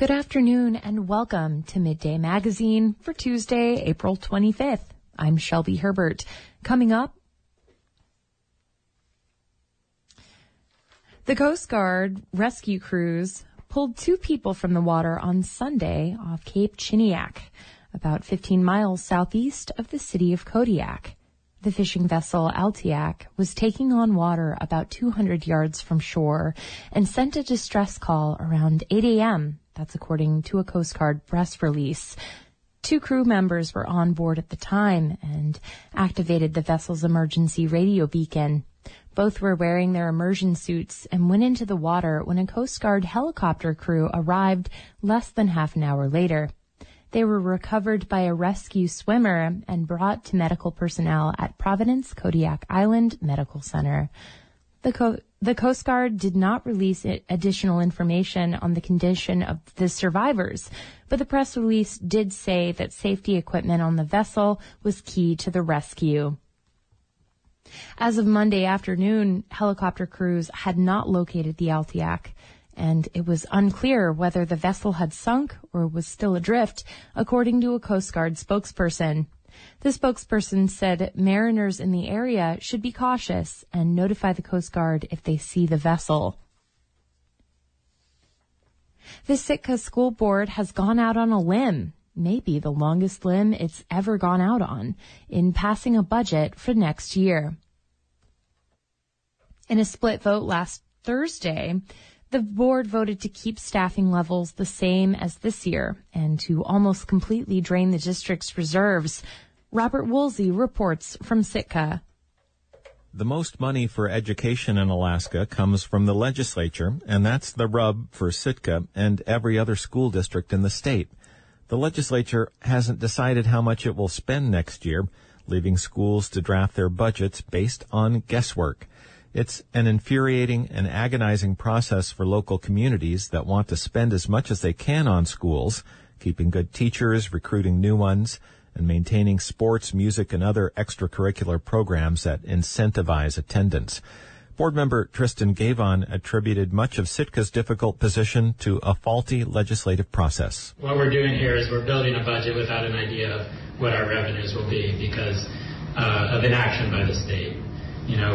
Good afternoon and welcome to Midday Magazine for Tuesday, April 25th. I'm Shelby Herbert. Coming up, the Coast Guard rescue crews pulled two people from the water on Sunday off Cape Chiniak, about 15 miles southeast of the city of Kodiak. The fishing vessel Altiac was taking on water about 200 yards from shore and sent a distress call around 8 a.m. That's according to a Coast Guard press release. Two crew members were on board at the time and activated the vessel's emergency radio beacon. Both were wearing their immersion suits and went into the water when a Coast Guard helicopter crew arrived less than half an hour later. They were recovered by a rescue swimmer and brought to medical personnel at Providence Kodiak Island Medical Center. The, Co- the Coast Guard did not release additional information on the condition of the survivors, but the press release did say that safety equipment on the vessel was key to the rescue. As of Monday afternoon, helicopter crews had not located the Altiac and it was unclear whether the vessel had sunk or was still adrift, according to a Coast Guard spokesperson. The spokesperson said mariners in the area should be cautious and notify the Coast Guard if they see the vessel. The Sitka School Board has gone out on a limb, maybe the longest limb it's ever gone out on, in passing a budget for next year. In a split vote last Thursday, the board voted to keep staffing levels the same as this year and to almost completely drain the district's reserves. Robert Woolsey reports from Sitka. The most money for education in Alaska comes from the legislature, and that's the rub for Sitka and every other school district in the state. The legislature hasn't decided how much it will spend next year, leaving schools to draft their budgets based on guesswork. It's an infuriating and agonizing process for local communities that want to spend as much as they can on schools, keeping good teachers, recruiting new ones, and maintaining sports, music, and other extracurricular programs that incentivize attendance. Board member Tristan Guevin attributed much of Sitka's difficult position to a faulty legislative process. What we're doing here is we're building a budget without an idea of what our revenues will be because uh, of inaction by the state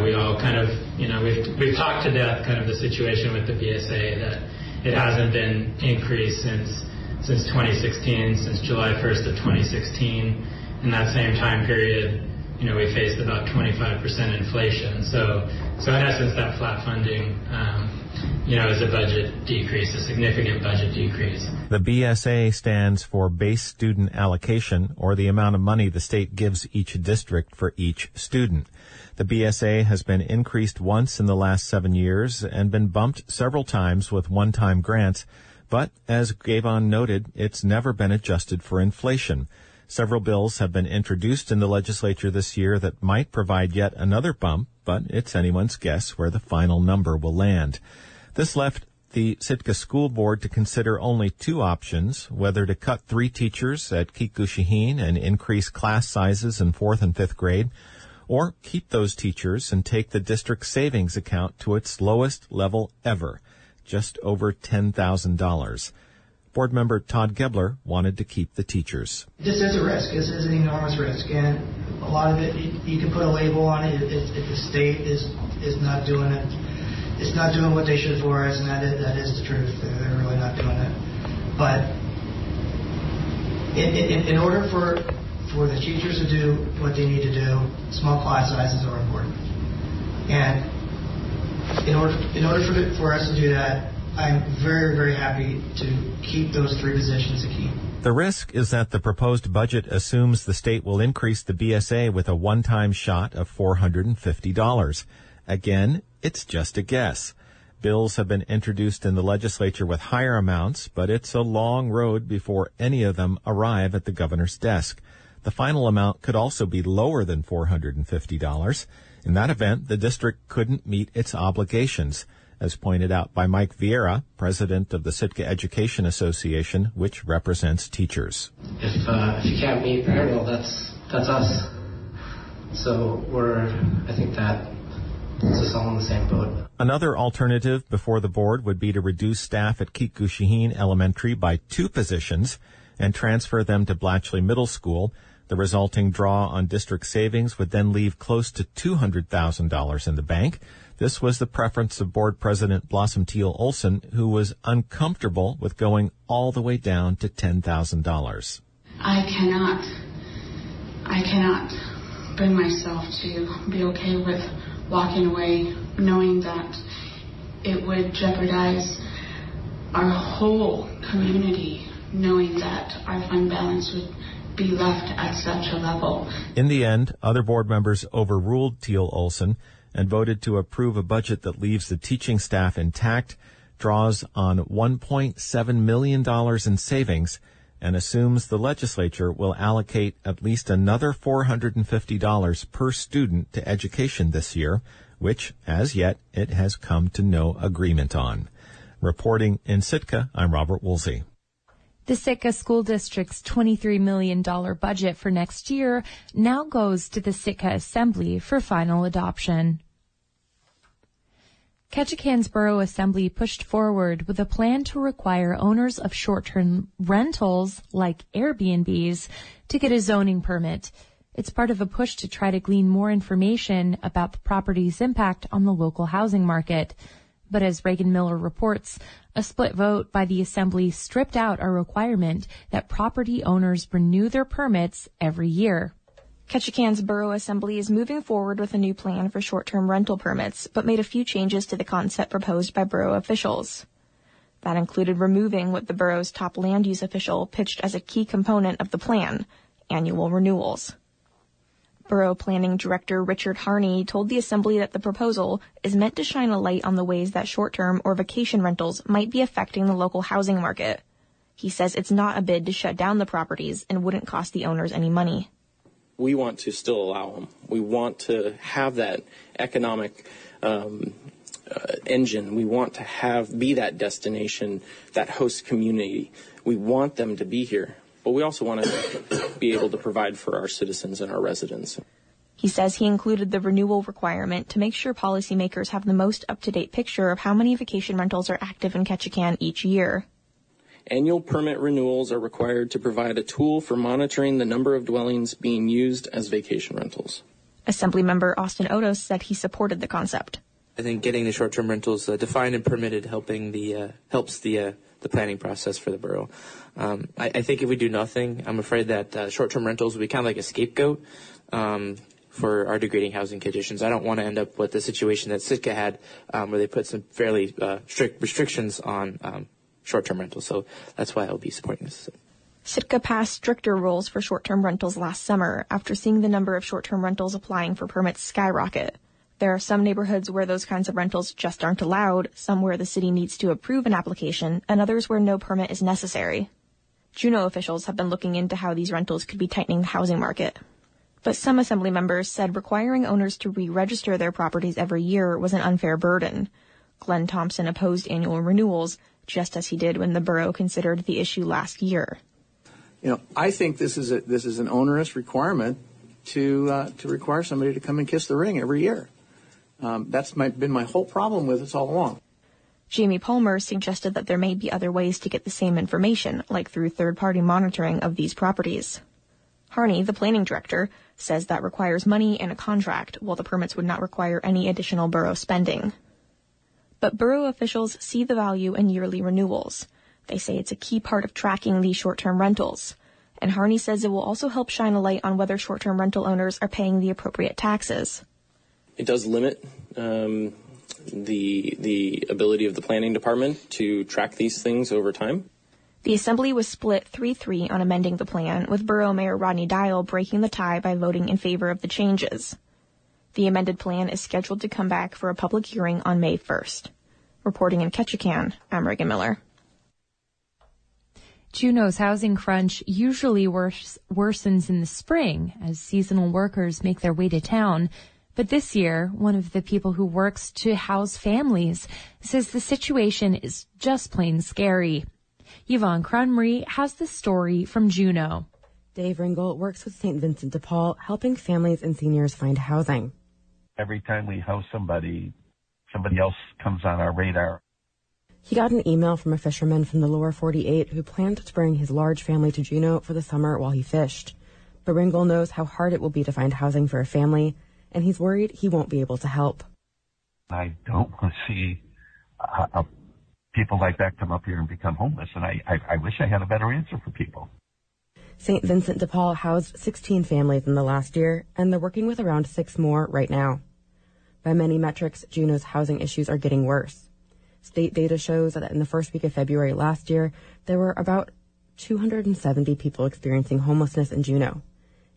we all kind of, you know, we've, we've talked to death kind of the situation with the BSA that it hasn't been increased since, since 2016, since July 1st of 2016. In that same time period, you know, we faced about 25% inflation. So, so in essence, that flat funding, um, you know, is a budget decrease, a significant budget decrease. The BSA stands for Base Student Allocation, or the amount of money the state gives each district for each student. The BSA has been increased once in the last seven years and been bumped several times with one-time grants, but as Guevin noted, it's never been adjusted for inflation. Several bills have been introduced in the legislature this year that might provide yet another bump, but it's anyone's guess where the final number will land. This left the Sitka School Board to consider only two options, whether to cut three teachers at Keet Gooshi Heen and increase class sizes in fourth and fifth grade, or keep those teachers and take the district savings account to its lowest level ever, just over $10,000. Board member Todd Gebler wanted to keep the teachers. This is a risk. This is an enormous risk, and a lot of it you, can put a label on it if, if, the state is is not doing it. It's not doing what they should for us, and that is, that is the truth. They're, they're really not doing it. But in, in, in order for for the teachers to do what they need to do, small class sizes are important. And in order, in order for, for us to do that, I'm very, very happy to keep those three positions a key. The risk is that the proposed budget assumes the state will increase the BSA with a one-time shot of $450. Again, it's just a guess. Bills have been introduced in the legislature with higher amounts, but it's a long road before any of them arrive at the governor's desk. The final amount could also be lower than $450. In that event, the district couldn't meet its obligations, as pointed out by Mike Vieira, president of the Sitka Education Association, which represents teachers. If, uh, if you can't meet well, that's that's us. So we're, I think that puts us all in the same boat. Another alternative before the board would be to reduce staff at Keet Gooshi Heen Elementary by two positions and transfer them to Blatchley Middle School. The resulting draw on district savings would then leave close to $200,000 in the bank. This was the preference of board president Blossom Teal Olson, who was uncomfortable with going all the way down to $10,000. I cannot, I cannot bring myself to be okay with walking away knowing that it would jeopardize our whole community knowing that our fund balance would be left at such a level. In the end, other board members overruled Teal Olson and voted to approve a budget that leaves the teaching staff intact, draws on $1.7 million in savings, and assumes the legislature will allocate at least another $450 per student to education this year, which, as yet, it has come to no agreement on. Reporting in Sitka, I'm Robert Woolsey. The Sitka School District's $23 million budget for next year now goes to the Sitka Assembly for final adoption. Ketchikan's Borough Assembly pushed forward with a plan to require owners of short-term rentals, like Airbnbs, to get a zoning permit. It's part of a push to try to glean more information about the property's impact on the local housing market. But as Reagan Miller reports, a split vote by the Assembly stripped out a requirement that property owners renew their permits every year. Ketchikan's Borough Assembly is moving forward with a new plan for short-term rental permits, but made a few changes to the concept proposed by borough officials. That included removing what the borough's top land use official pitched as a key component of the plan, annual renewals. Borough Planning Director Richard Harney told the Assembly that the proposal is meant to shine a light on the ways that short-term or vacation rentals might be affecting the local housing market. He says it's not a bid to shut down the properties and wouldn't cost the owners any money. We want to still allow them. We want to have that economic um, uh, engine. We want to have be that destination, that host community. We want them to be here but we also want to be able to provide for our citizens and our residents. He says he included the renewal requirement to make sure policymakers have the most up-to-date picture of how many vacation rentals are active in Ketchikan each year. Annual permit renewals are required to provide a tool for monitoring the number of dwellings being used as vacation rentals. Assemblymember Austin Otos said he supported the concept. I think getting the short-term rentals uh, defined and permitted helping the uh, helps the uh, the planning process for the borough. Um, I, I, think if we do nothing, I'm afraid that uh, short-term rentals will be kind of like a scapegoat um, for our degrading housing conditions. I don't want to end up with the situation that Sitka had, um, where they put some fairly uh, strict restrictions on um, short-term rentals. So that's why I'll be supporting this. Sitka passed stricter rules for short-term rentals last summer after seeing the number of short-term rentals applying for permits skyrocket. There are some neighborhoods where those kinds of rentals just aren't allowed, some where the city needs to approve an application, and others where no permit is necessary. Juneau officials have been looking into how these rentals could be tightening the housing market. But some assembly members said requiring owners to re-register their properties every year was an unfair burden. Glenn Thompson opposed annual renewals, just as he did when the borough considered the issue last year. You know, I think this is a, this is an onerous requirement to uh, to require somebody to come and kiss the ring every year. Um, that's my, been my whole problem with this all along. Jamie Palmer suggested that there may be other ways to get the same information, like through third-party monitoring of these properties. Harney, the planning director, says that requires money and a contract, while the permits would not require any additional borough spending. But borough officials see the value in yearly renewals. They say it's a key part of tracking these short-term rentals. And Harney says it will also help shine a light on whether short-term rental owners are paying the appropriate taxes. It does limit um, the the ability of the planning department to track these things over time. The assembly was split 3-3 on amending the plan, with Borough Mayor Rodney Dial breaking the tie by voting in favor of the changes. The amended plan is scheduled to come back for a public hearing on May 1st. Reporting in Ketchikan, I'm Reagan Miller. Juneau's housing crunch usually wors- worsens in the spring as seasonal workers make their way to town. But this year, one of the people who works to house families says the situation is just plain scary. Yvonne Krumrey has the story from Juneau. Dave Ringel works with St. Vincent de Paul, helping families and seniors find housing. Every time we house somebody, somebody else comes on our radar. He got an email from a fisherman from the lower 48 who planned to bring his large family to Juneau for the summer while he fished. But Ringel knows how hard it will be to find housing for a family, and he's worried he won't be able to help. I don't want to see uh, uh, people like that come up here and become homeless, and I, I, I wish I had a better answer for people. St. Vincent de Paul housed 16 families in the last year, and they're working with around six more right now. By many metrics, Juneau's housing issues are getting worse. State data shows that in the first week of February last year, there were about 270 people experiencing homelessness in Juneau.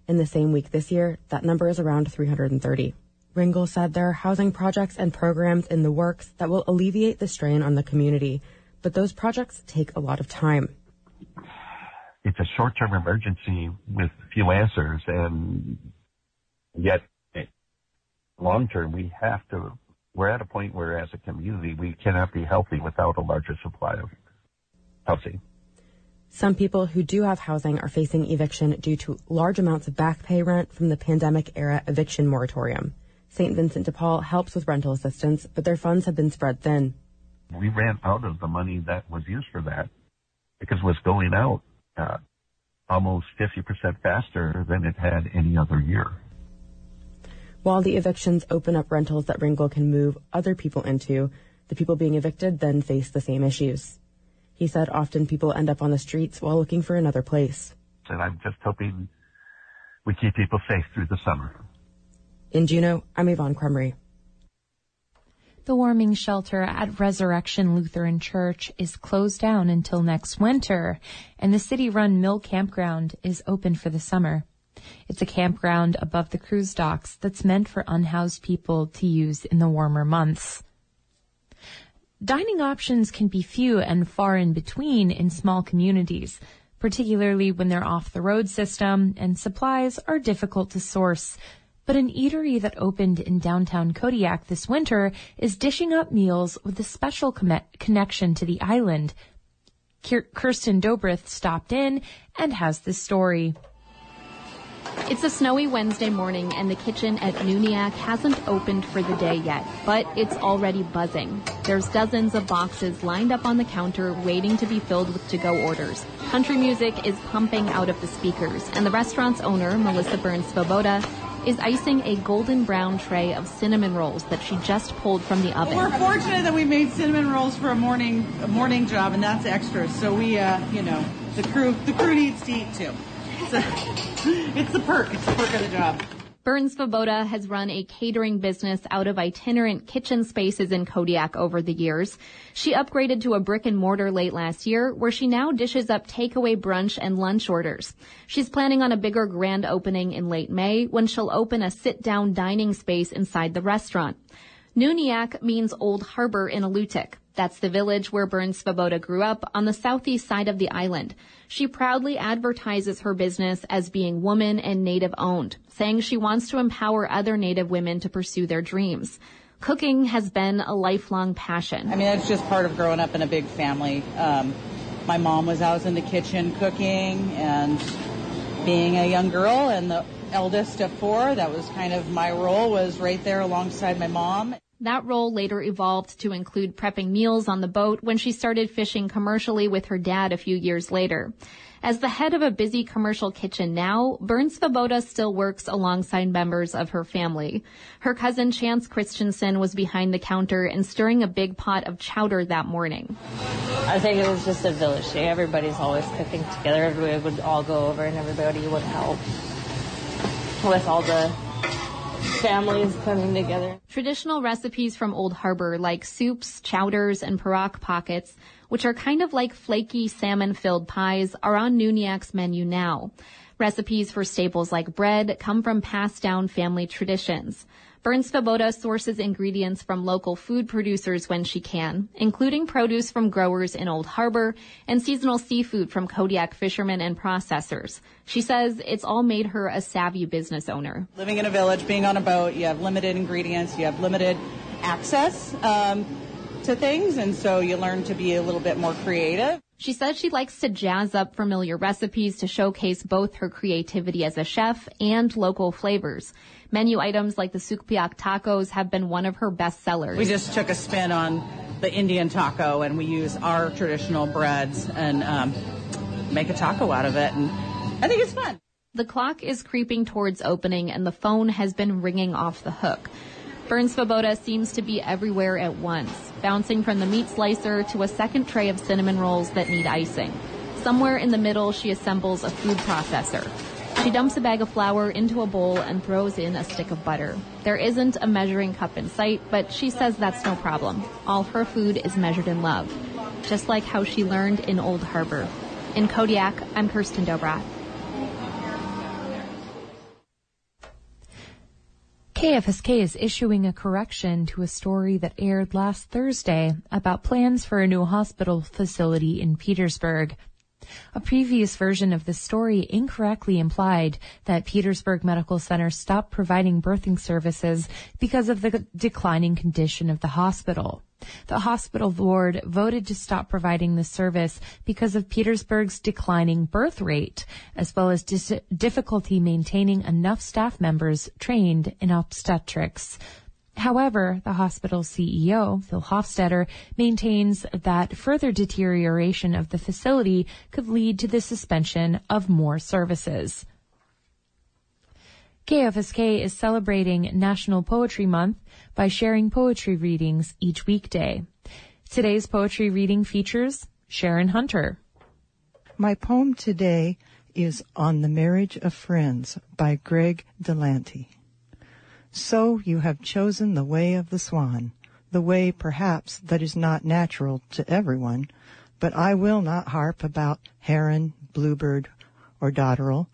In the same week this year, that number is around 330. Ringel said there are housing projects and programs in the works that will alleviate the strain on the community, but those projects take a lot of time. It's a short-term emergency with few answers, and yet long-term we have to. We're at a point where, as a community, we cannot be healthy without a larger supply of housing. Some people who do have housing are facing eviction due to large amounts of back pay rent from the pandemic era eviction moratorium. St. Vincent de Paul helps with rental assistance, but their funds have been spread thin. We ran out of the money that was used for that because it was going out uh, almost 50% faster than it had any other year. While the evictions open up rentals that Ringel can move other people into, the people being evicted then face the same issues. He said often people end up on the streets while looking for another place. And I'm just hoping we keep people safe through the summer. In Juneau, I'm Yvonne Krumrey. The warming shelter at Resurrection Lutheran Church is closed down until next winter, and the city-run Mill Campground is open for the summer. It's a campground above the cruise docks that's meant for unhoused people to use in the warmer months. Dining options can be few and far in between in small communities, particularly when they're off the road system and supplies are difficult to source. But an eatery that opened in downtown Kodiak this winter is dishing up meals with a special com- connection to the island. Kirsten Dobroth stopped in and has this story. It's a snowy Wednesday morning and the kitchen at Nooniak hasn't opened for the day yet, but it's already buzzing. There's dozens of boxes lined up on the counter waiting to be filled with to-go orders. Country music is pumping out of the speakers and the restaurant's owner, Melissa Burns Svoboda, is icing a golden brown tray of cinnamon rolls that she just pulled from the oven. We're fortunate that we made cinnamon rolls for a morning a morning job, and that's extra. So we, uh, you know, the crew the crew needs to eat too. It's the perk. It's the perk of the job. Burns Svoboda has run a catering business out of itinerant kitchen spaces in Kodiak over the years. She upgraded to a brick and mortar late last year where she now dishes up takeaway brunch and lunch orders. She's planning on a bigger grand opening in late May when she'll open a sit down dining space inside the restaurant. Nooniak means Old Harbor in Alutiiq. That's the village where Burns Svoboda grew up on the southeast side of the island. She proudly advertises her business as being woman and native owned, saying she wants to empower other native women to pursue their dreams. Cooking has been a lifelong passion. I mean, that's just part of growing up in a big family. Um, my mom was always in the kitchen cooking and being a young girl and the eldest of four, that was kind of my role was right there alongside my mom. That role later evolved to include prepping meals on the boat when she started fishing commercially with her dad a few years later. As the head of a busy commercial kitchen now, Burns Svoboda still works alongside members of her family. Her cousin Chance Christensen was behind the counter and stirring a big pot of chowder that morning. I think it was just a village thing. Everybody's always cooking together. Everybody would all go over and everybody would help with all the families coming together. Traditional recipes from Old Harbor like soups, chowders, and parak pockets, which are kind of like flaky salmon-filled pies, are on Nooniak's menu now. Recipes for staples like bread come from passed down family traditions. Burns Svoboda sources ingredients from local food producers when she can, including produce from growers in Old Harbor and seasonal seafood from Kodiak fishermen and processors. She says it's all made her a savvy business owner. Living in a village, being on a boat, you have limited ingredients, you have limited access um, to things, and so you learn to be a little bit more creative. She says she likes to jazz up familiar recipes to showcase both her creativity as a chef and local flavors. Menu items like the Sugpiaq tacos have been one of her best sellers. We just took a spin on the Indian taco and we use our traditional breads and um, make a taco out of it. And I think it's fun. The clock is creeping towards opening and the phone has been ringing off the hook. Burns Svoboda seems to be everywhere at once, bouncing from the meat slicer to a second tray of cinnamon rolls that need icing. Somewhere in the middle, she assembles a food processor. She dumps a bag of flour into a bowl and throws in a stick of butter. There isn't a measuring cup in sight, but she says that's no problem. All her food is measured in love, just like how she learned in Old Harbor. In Kodiak, I'm Kirsten Dobroth. KFSK is issuing a correction to a story that aired last Thursday about plans for a new hospital facility in Petersburg. A previous version of the story incorrectly implied that Petersburg Medical Center stopped providing birthing services because of the declining condition of the hospital. The hospital board voted to stop providing the service because of Petersburg's declining birth rate, as well as dis- difficulty maintaining enough staff members trained in obstetrics. However, the hospital CEO, Phil Hofstetter, maintains that further deterioration of the facility could lead to the suspension of more services. KFSK is celebrating National Poetry Month by sharing poetry readings each weekday. Today's poetry reading features Sharon Hunter. My poem today is On the Marriage of Friends by Greg Delanty. So you have chosen the way of the swan, the way perhaps that is not natural to everyone, but I will not harp about heron, bluebird, or dotterel,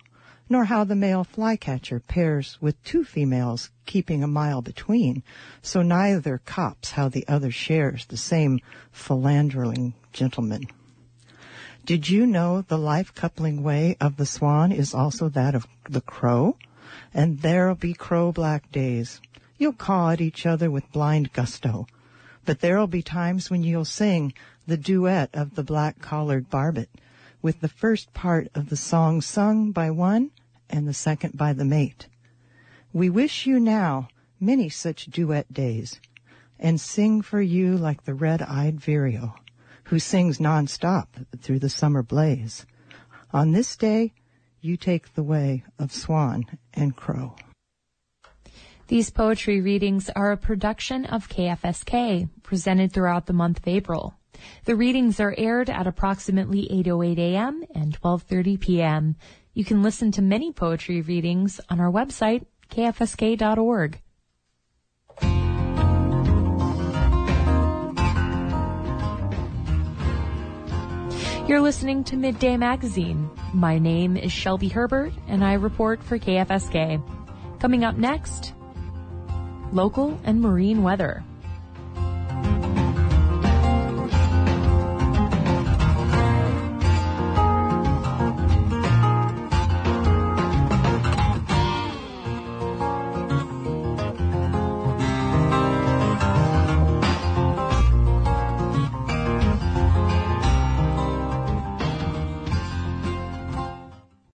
nor how the male flycatcher pairs with two females keeping a mile between, so neither cops how the other shares the same philandering gentleman. Did you know the life coupling way of the swan is also that of the crow? And there'll be crow black days. You'll caw at each other with blind gusto. But there'll be times when you'll sing the duet of the black collared barbet with the first part of the song sung by one and the second by the mate. We wish you now many such duet days and sing for you like the red-eyed vireo who sings nonstop through the summer blaze. On this day, you take the way of swan and crow. These poetry readings are a production of KFSK, presented throughout the month of April. The readings are aired at approximately 8.08 a.m. and 12.30 p.m. You can listen to many poetry readings on our website, kfsk.org. You're listening to Midday Magazine. My name is Shelby Herbert, and I report for KFSK. Coming up next, local and marine weather.